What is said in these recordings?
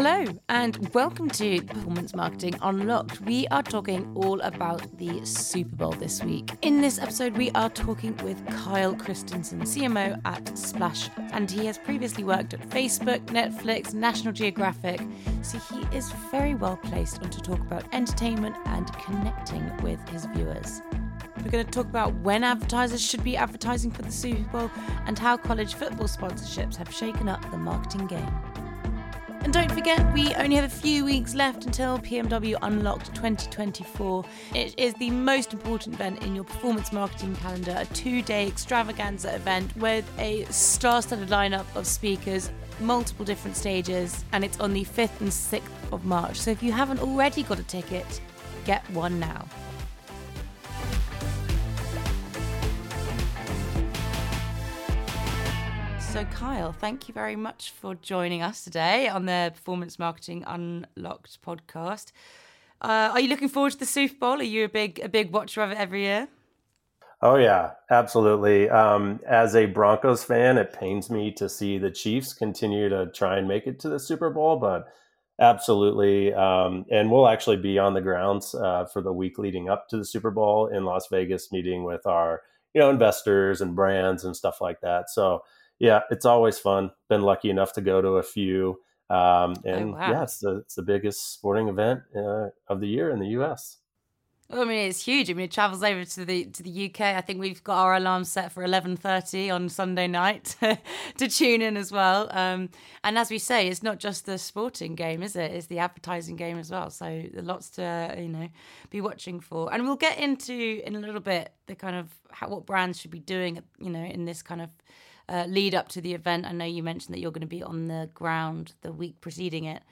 Hello, and welcome to Performance Marketing Unlocked. We are talking all about the Super Bowl this week. In this episode, we are talking with Kyle Christensen, CMO at Splash, and he has previously worked at Facebook, Netflix, National Geographic, so he is very well placed to talk about entertainment and connecting with his viewers. We're going to talk about when advertisers should be advertising for the Super Bowl and how college football sponsorships have shaken up the marketing game. And don't forget, we only have a few weeks left until PMW Unlocked 2024. It is the most important event in your performance marketing calendar, a two day extravaganza event with a star studded lineup of speakers, multiple different stages, and it's on the 5th and 6th of March. So if you haven't already got a ticket, get one now. So, Kyle, thank you very much for joining us today on the Performance Marketing Unlocked podcast. Uh, are you looking forward to the Super Bowl? Are you a big a big watcher of it every year? Oh yeah, absolutely. Um, as a Broncos fan, it pains me to see the Chiefs continue to try and make it to the Super Bowl, but absolutely. Um, and we'll actually be on the grounds uh, for the week leading up to the Super Bowl in Las Vegas, meeting with our you know investors and brands and stuff like that. So yeah, it's always fun. Been lucky enough to go to a few. Um, oh, and oh, wow. yeah, it's the, it's the biggest sporting event uh, of the year in the U.S. Well, I mean, it's huge. I mean, it travels over to the to the UK. I think we've got our alarm set for eleven thirty on Sunday night to tune in as well. Um, and as we say, it's not just the sporting game, is it? It's the advertising game as well. So lots to you know be watching for. And we'll get into in a little bit the kind of how, what brands should be doing, you know, in this kind of uh, lead up to the event. I know you mentioned that you're going to be on the ground the week preceding it.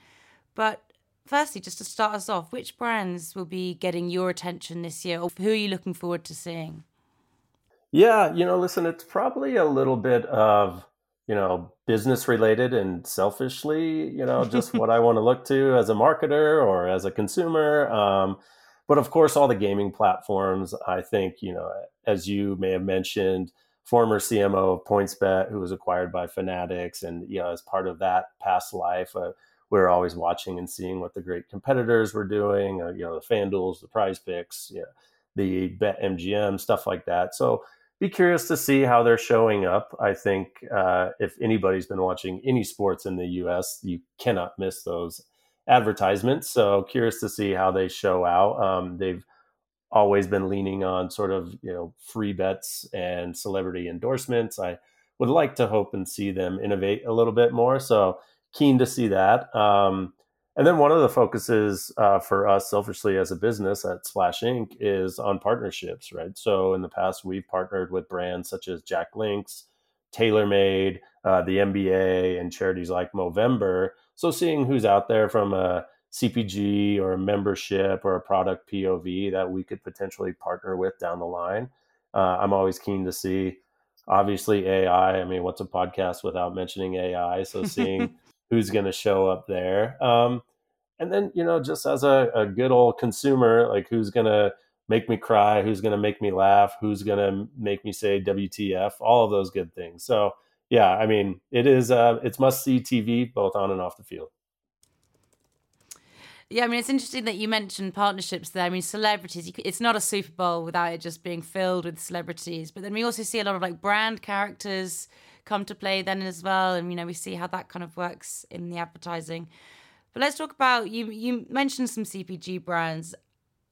But firstly, just to start us off, which brands will be getting your attention this year, or who are you looking forward to seeing? Yeah, you know, listen, it's probably a little bit of, you know, business related and selfishly, you know, just what I want to look to as a marketer or as a consumer. Um, but of course, all the gaming platforms, I think, you know, as you may have mentioned, former CMO of PointsBet, who was acquired by Fanatics, and you know, as part of that past life, uh, we are always watching and seeing what the great competitors were doing. Uh, you know, the FanDuel's, the Prize Picks, the Bet MGM, stuff like that. So be curious to see how they're showing up. I think uh, if anybody's been watching any sports in the U.S., you cannot miss those advertisements. So curious to see how they show out. Um, they've always been leaning on sort of you know free bets and celebrity endorsements. I would like to hope and see them innovate a little bit more. So keen to see that. Um, and then one of the focuses uh, for us selfishly as a business at Splash Inc. is on partnerships, right? So in the past, we've partnered with brands such as Jack Links, TaylorMade, uh, the NBA, and charities like Movember. So seeing who's out there from a CPG or a membership or a product POV that we could potentially partner with down the line. Uh, I'm always keen to see. Obviously, AI. I mean, what's a podcast without mentioning AI? So seeing who's going to show up there. Um, and then, you know, just as a, a good old consumer, like who's going to make me cry, who's going to make me laugh, who's going to make me say WTF, all of those good things. So, yeah, I mean, it is, uh, it's must see TV both on and off the field. Yeah, I mean, it's interesting that you mentioned partnerships there. I mean, celebrities, it's not a Super Bowl without it just being filled with celebrities. But then we also see a lot of like brand characters come to play then as well. And, you know, we see how that kind of works in the advertising. But let's talk about you. You mentioned some CPG brands,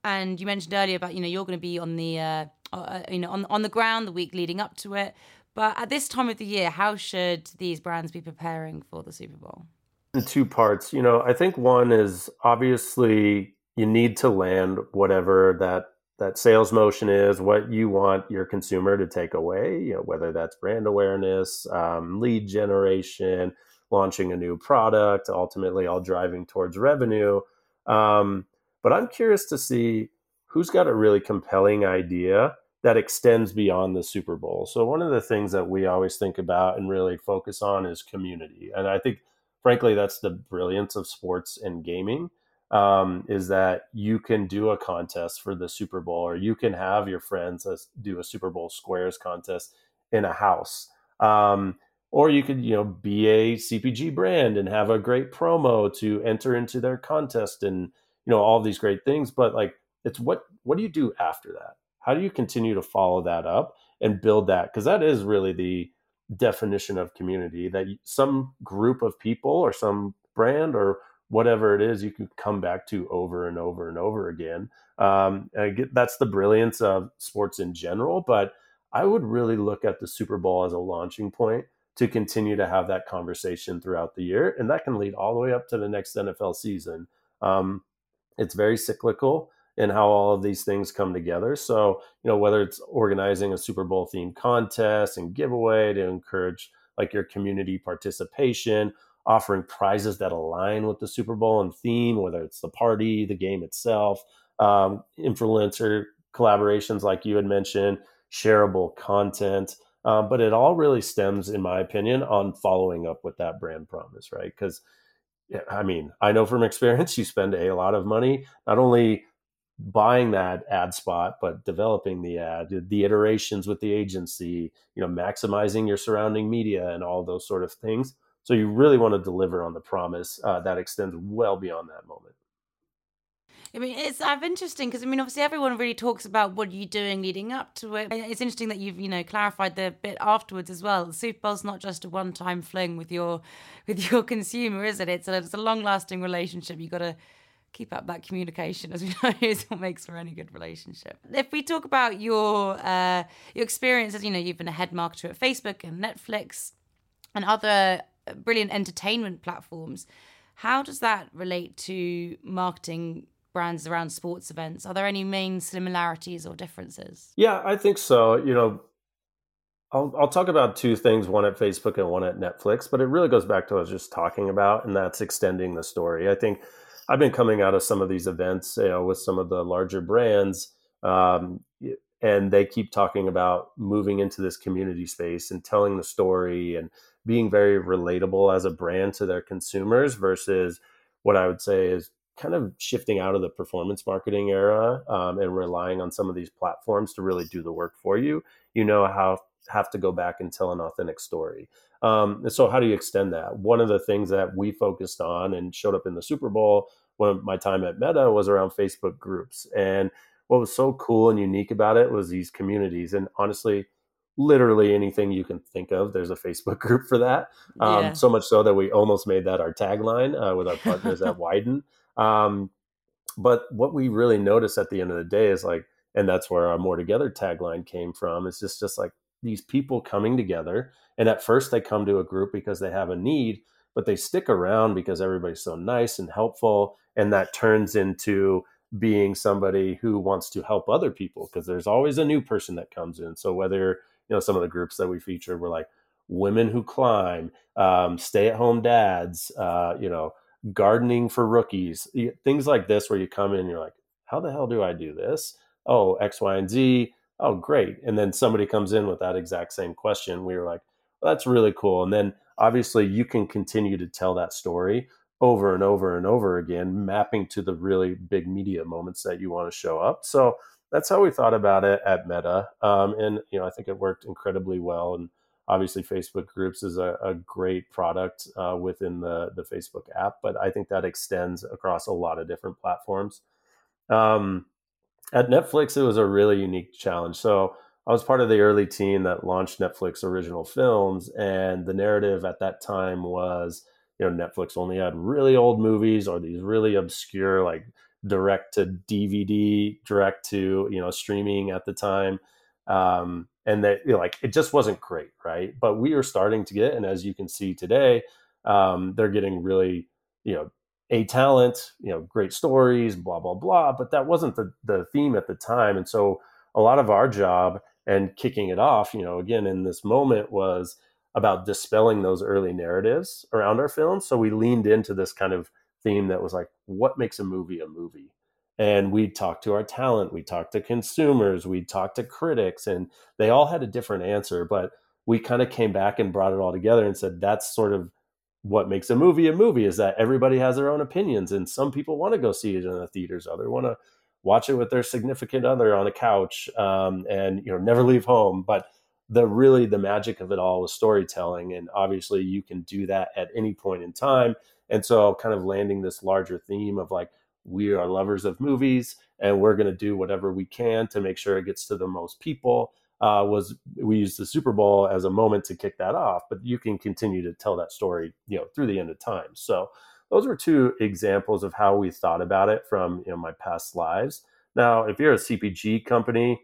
and you mentioned earlier about you know you're going to be on the uh, uh, you know on on the ground the week leading up to it. But at this time of the year, how should these brands be preparing for the Super Bowl? Two parts. You know, I think one is obviously you need to land whatever that that sales motion is, what you want your consumer to take away. You know, whether that's brand awareness, um, lead generation, launching a new product, ultimately all driving towards revenue. Um, but I'm curious to see who's got a really compelling idea that extends beyond the Super Bowl. So one of the things that we always think about and really focus on is community, and I think frankly, that's the brilliance of sports and gaming. Um, is that you can do a contest for the Super Bowl, or you can have your friends do a Super Bowl squares contest in a house. Um, or you could you know be a cpg brand and have a great promo to enter into their contest and you know all these great things but like it's what what do you do after that how do you continue to follow that up and build that because that is really the definition of community that some group of people or some brand or whatever it is you can come back to over and over and over again. Um, get, that's the brilliance of sports in general but i would really look at the super bowl as a launching point to continue to have that conversation throughout the year and that can lead all the way up to the next nfl season. Um, it's very cyclical in how all of these things come together. So, you know, whether it's organizing a Super Bowl themed contest and giveaway to encourage like your community participation, offering prizes that align with the Super Bowl and theme, whether it's the party, the game itself, um, influencer collaborations like you had mentioned, shareable content. Um, but it all really stems, in my opinion, on following up with that brand promise, right? Because I mean, I know from experience, you spend a lot of money not only buying that ad spot but developing the ad the iterations with the agency you know maximizing your surrounding media and all those sort of things so you really want to deliver on the promise uh, that extends well beyond that moment I mean, it's uh, interesting because I mean, obviously, everyone really talks about what you're doing leading up to it. It's interesting that you've you know clarified the bit afterwards as well. The Super Bowl's not just a one-time fling with your with your consumer, is it? It's a, it's a long-lasting relationship. You got to keep up that communication as we know is what makes for any good relationship. If we talk about your uh, your experiences, you know, you've been a head marketer at Facebook and Netflix and other brilliant entertainment platforms. How does that relate to marketing brands around sports events? Are there any main similarities or differences? Yeah, I think so. You know, I'll, I'll talk about two things one at Facebook and one at Netflix, but it really goes back to what I was just talking about, and that's extending the story. I think I've been coming out of some of these events, you know, with some of the larger brands, um, and they keep talking about moving into this community space and telling the story and being very relatable as a brand to their consumers versus what I would say is kind of shifting out of the performance marketing era um, and relying on some of these platforms to really do the work for you. You know how have to go back and tell an authentic story. Um, and so, how do you extend that? One of the things that we focused on and showed up in the Super Bowl when my time at Meta was around Facebook groups. And what was so cool and unique about it was these communities. And honestly, literally anything you can think of, there's a Facebook group for that. Um, yeah. So much so that we almost made that our tagline uh, with our partners at Wieden. Um, but what we really noticed at the end of the day is like, and that's where our More Together tagline came from. It's just just like these people coming together. And at first they come to a group because they have a need but they stick around because everybody's so nice and helpful. And that turns into being somebody who wants to help other people because there's always a new person that comes in. So whether you know some of the groups that we featured were like women who climb um, stay at home dads uh, you know gardening for rookies things like this where you come in and you're like how the hell do i do this? Oh x y and z oh great. And then somebody comes in with that exact same question we were like well, that's really cool. And then obviously you can continue to tell that story over and over and over again mapping to the really big media moments that you want to show up. So that's how we thought about it at meta um, and you know i think it worked incredibly well and obviously facebook groups is a, a great product uh, within the, the facebook app but i think that extends across a lot of different platforms. Um, at Netflix, it was a really unique challenge. So I was part of the early team that launched Netflix original films, and the narrative at that time was, you know, Netflix only had really old movies or these really obscure, like direct to DVD, direct to you know streaming at the time, um, and that you know, like it just wasn't great, right? But we are starting to get, and as you can see today, um, they're getting really you know a talent, you know, great stories, blah blah blah. But that wasn't the the theme at the time, and so a lot of our job and kicking it off, you know, again in this moment was about dispelling those early narratives around our films. So we leaned into this kind of theme that was like, what makes a movie a movie? And we talked to our talent, we talked to consumers, we talked to critics, and they all had a different answer. But we kind of came back and brought it all together and said that's sort of what makes a movie a movie is that everybody has their own opinions and some people want to go see it in the theaters other want to watch it with their significant other on a couch um, and you know never leave home but the really the magic of it all was storytelling and obviously you can do that at any point in time and so kind of landing this larger theme of like we are lovers of movies and we're going to do whatever we can to make sure it gets to the most people uh, was we used the super bowl as a moment to kick that off but you can continue to tell that story you know through the end of time so those were two examples of how we thought about it from you know my past lives now if you're a cpg company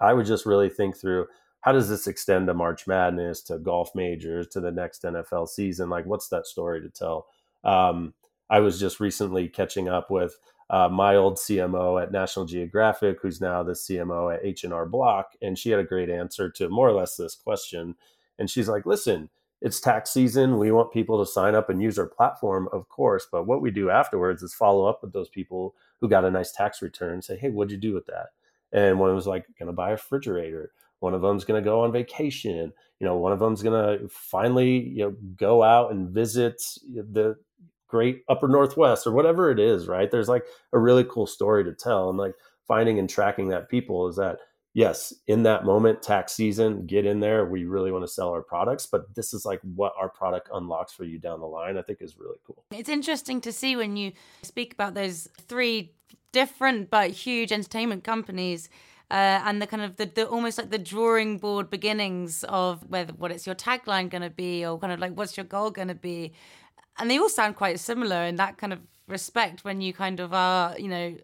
i would just really think through how does this extend to March Madness, to golf majors, to the next NFL season? Like, what's that story to tell? Um, I was just recently catching up with uh, my old CMO at National Geographic, who's now the CMO at H&R Block, and she had a great answer to more or less this question. And she's like, "Listen, it's tax season. We want people to sign up and use our platform, of course. But what we do afterwards is follow up with those people who got a nice tax return. Say, hey, what'd you do with that? And one was like, gonna buy a refrigerator. One of them's to go on vacation. You know, one of them's to finally you know go out and visit the great upper northwest or whatever it is. Right? There's like a really cool story to tell, and like finding and tracking that people is that yes, in that moment, tax season, get in there. We really want to sell our products, but this is like what our product unlocks for you down the line. I think is really cool. It's interesting to see when you speak about those three different but huge entertainment companies uh, and the kind of the, the almost like the drawing board beginnings of whether what it's your tagline going to be or kind of like what's your goal going to be and they all sound quite similar in that kind of respect when you kind of are you know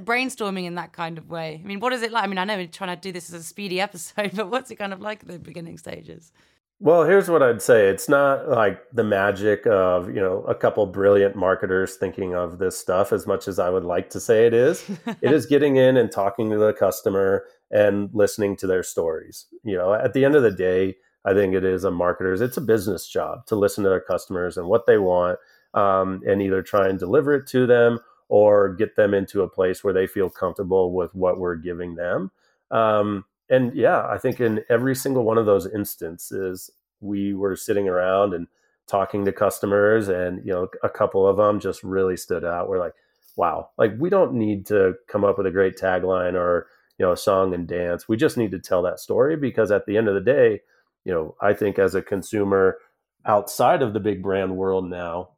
brainstorming in that kind of way i mean what is it like i mean i know we're trying to do this as a speedy episode but what's it kind of like at the beginning stages well, here's what I'd say. It's not like the magic of, you know, a couple brilliant marketers thinking of this stuff as much as I would like to say it is. it is getting in and talking to the customer and listening to their stories. You know, at the end of the day, I think it is a marketer's, it's a business job to listen to their customers and what they want um, and either try and deliver it to them or get them into a place where they feel comfortable with what we're giving them. Um, and yeah, I think in every single one of those instances, we were sitting around and talking to customers, and you know, a couple of them just really stood out. We're like, wow, like we don't need to come up with a great tagline or you know a song and dance. We just need to tell that story because at the end of the day, you know, I think as a consumer outside of the big brand world now,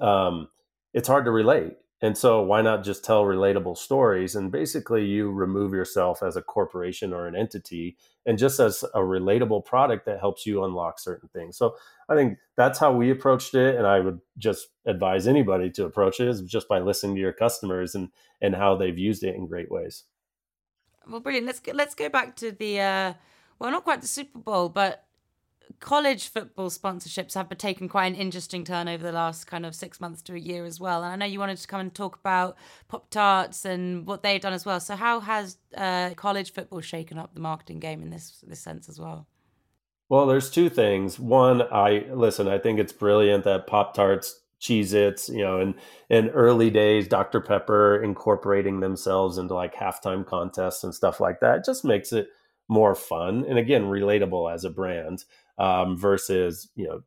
um, it's hard to relate. And so, why not just tell relatable stories? And basically, you remove yourself as a corporation or an entity and just as a relatable product that helps you unlock certain things. So, I think that's how we approached it. And I would just advise anybody to approach it is just by listening to your customers and, and how they've used it in great ways. Well, brilliant. Let's go, let's go back to the, uh, well, not quite the Super Bowl, but college football sponsorships have taken quite an interesting turn over the last kind of six months to a year as well. And I know you wanted to come and talk about Pop Tarts and what they've done as well. So how has uh, college football shaken up the marketing game in this this sense as well? Well, there's two things. One, I listen. I think it's brilliant that Pop Tarts. Cheez Its, you know, in, in early days, Dr. Pepper incorporating themselves into like halftime contests and stuff like that it just makes it more fun and again relatable as a brand um, versus you know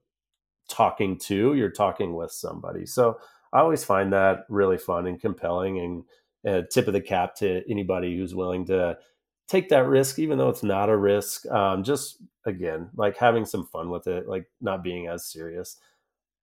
talking to you're talking with somebody. So i always find that really fun and compelling and a tip of the cap to anybody who's willing to take that risk even though it's not a risk um, just again like having some fun with it like not being as serious.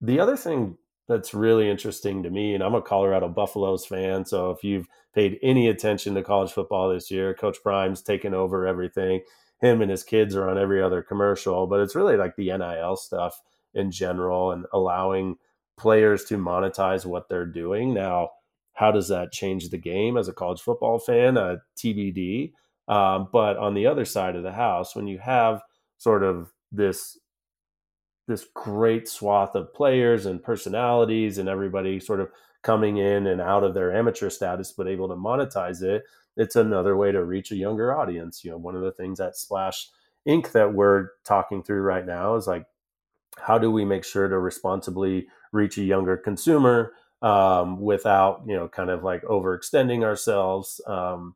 The other thing that's really interesting to me and i'm a colorado buffaloes fan so if you've paid any attention to college football this year coach prime's taken over everything him and his kids are on every other commercial, but it's really like the NIL stuff in general and allowing players to monetize what they're doing. Now, how does that change the game as a college football fan? Uh, TBD. Um, but on the other side of the house, when you have sort of this this great swath of players and personalities and everybody sort of coming in and out of their amateur status but able to monetize it it's another way to reach a younger audience. You know, one of the things at Splash Inc. that we're talking through right now is like, how do we make sure to responsibly reach a younger consumer um, without, you know, kind of like overextending ourselves? Um,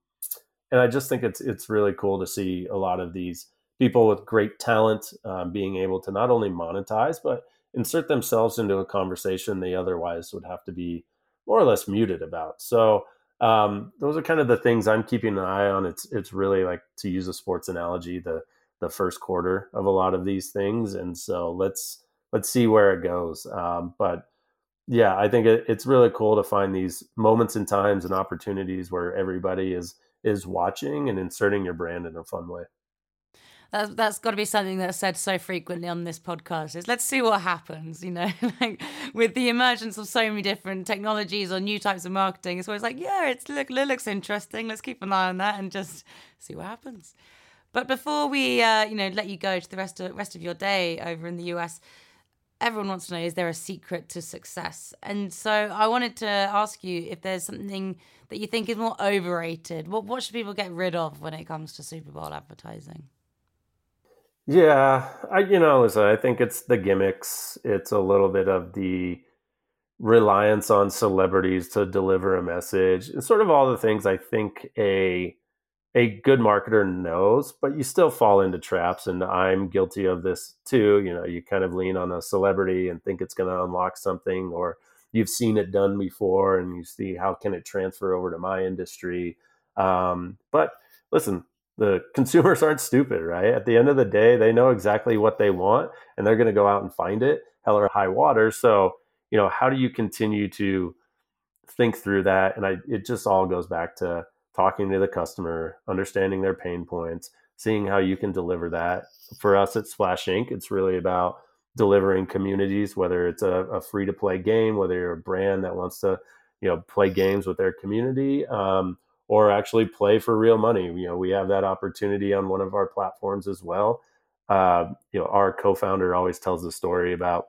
and I just think it's it's really cool to see a lot of these people with great talent um, being able to not only monetize but insert themselves into a conversation they otherwise would have to be more or less muted about. So um, those are kind of the things I'm keeping an eye on. It's it's really like to use a sports analogy, the the first quarter of a lot of these things, and so let's let's see where it goes. Um, but yeah, I think it, it's really cool to find these moments and times and opportunities where everybody is is watching and inserting your brand in a fun way. That's, that's got to be something that's said so frequently on this podcast is let's see what happens you know like with the emergence of so many different technologies or new types of marketing it's always like yeah it's look it looks interesting let's keep an eye on that and just see what happens but before we uh, you know let you go to the rest of rest of your day over in the us everyone wants to know is there a secret to success? And so I wanted to ask you if there's something that you think is more overrated. What what should people get rid of when it comes to Super Bowl advertising? Yeah, I you know, listen, I think it's the gimmicks. It's a little bit of the reliance on celebrities to deliver a message. and sort of all the things I think a a good marketer knows, but you still fall into traps. And I'm guilty of this too. You know, you kind of lean on a celebrity and think it's going to unlock something, or you've seen it done before and you see how can it transfer over to my industry. Um, but listen, the consumers aren't stupid, right? At the end of the day, they know exactly what they want and they're going to go out and find it, hell or high water. So, you know, how do you continue to think through that? And I, it just all goes back to, talking to the customer, understanding their pain points, seeing how you can deliver that. For us at Splash Inc., it's really about delivering communities, whether it's a, a free to play game, whether you're a brand that wants to, you know, play games with their community, um, or actually play for real money. You know, we have that opportunity on one of our platforms as well. Uh, you know, our co-founder always tells the story about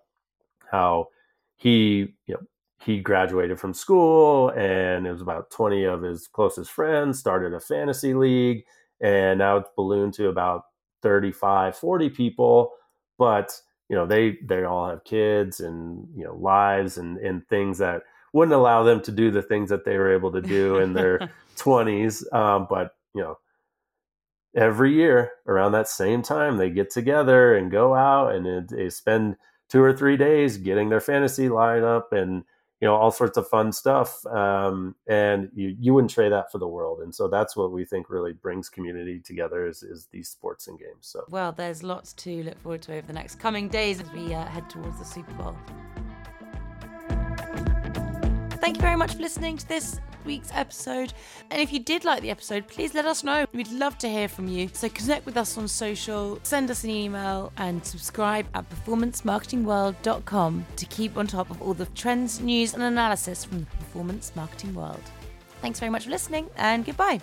how he, you know, he graduated from school and it was about 20 of his closest friends started a fantasy league and now it's ballooned to about 35 40 people but you know they they all have kids and you know lives and and things that wouldn't allow them to do the things that they were able to do in their 20s um, but you know every year around that same time they get together and go out and they spend two or three days getting their fantasy lineup and you know all sorts of fun stuff um, and you, you wouldn't trade that for the world. And so that's what we think really brings community together is, is these sports and games so. Well there's lots to look forward to over the next coming days as we uh, head towards the super bowl thank you very much for listening to this week's episode. And if you did like the episode, please let us know. We'd love to hear from you. So connect with us on social, send us an email, and subscribe at performancemarketingworld.com to keep on top of all the trends, news, and analysis from the performance marketing world. Thanks very much for listening, and goodbye.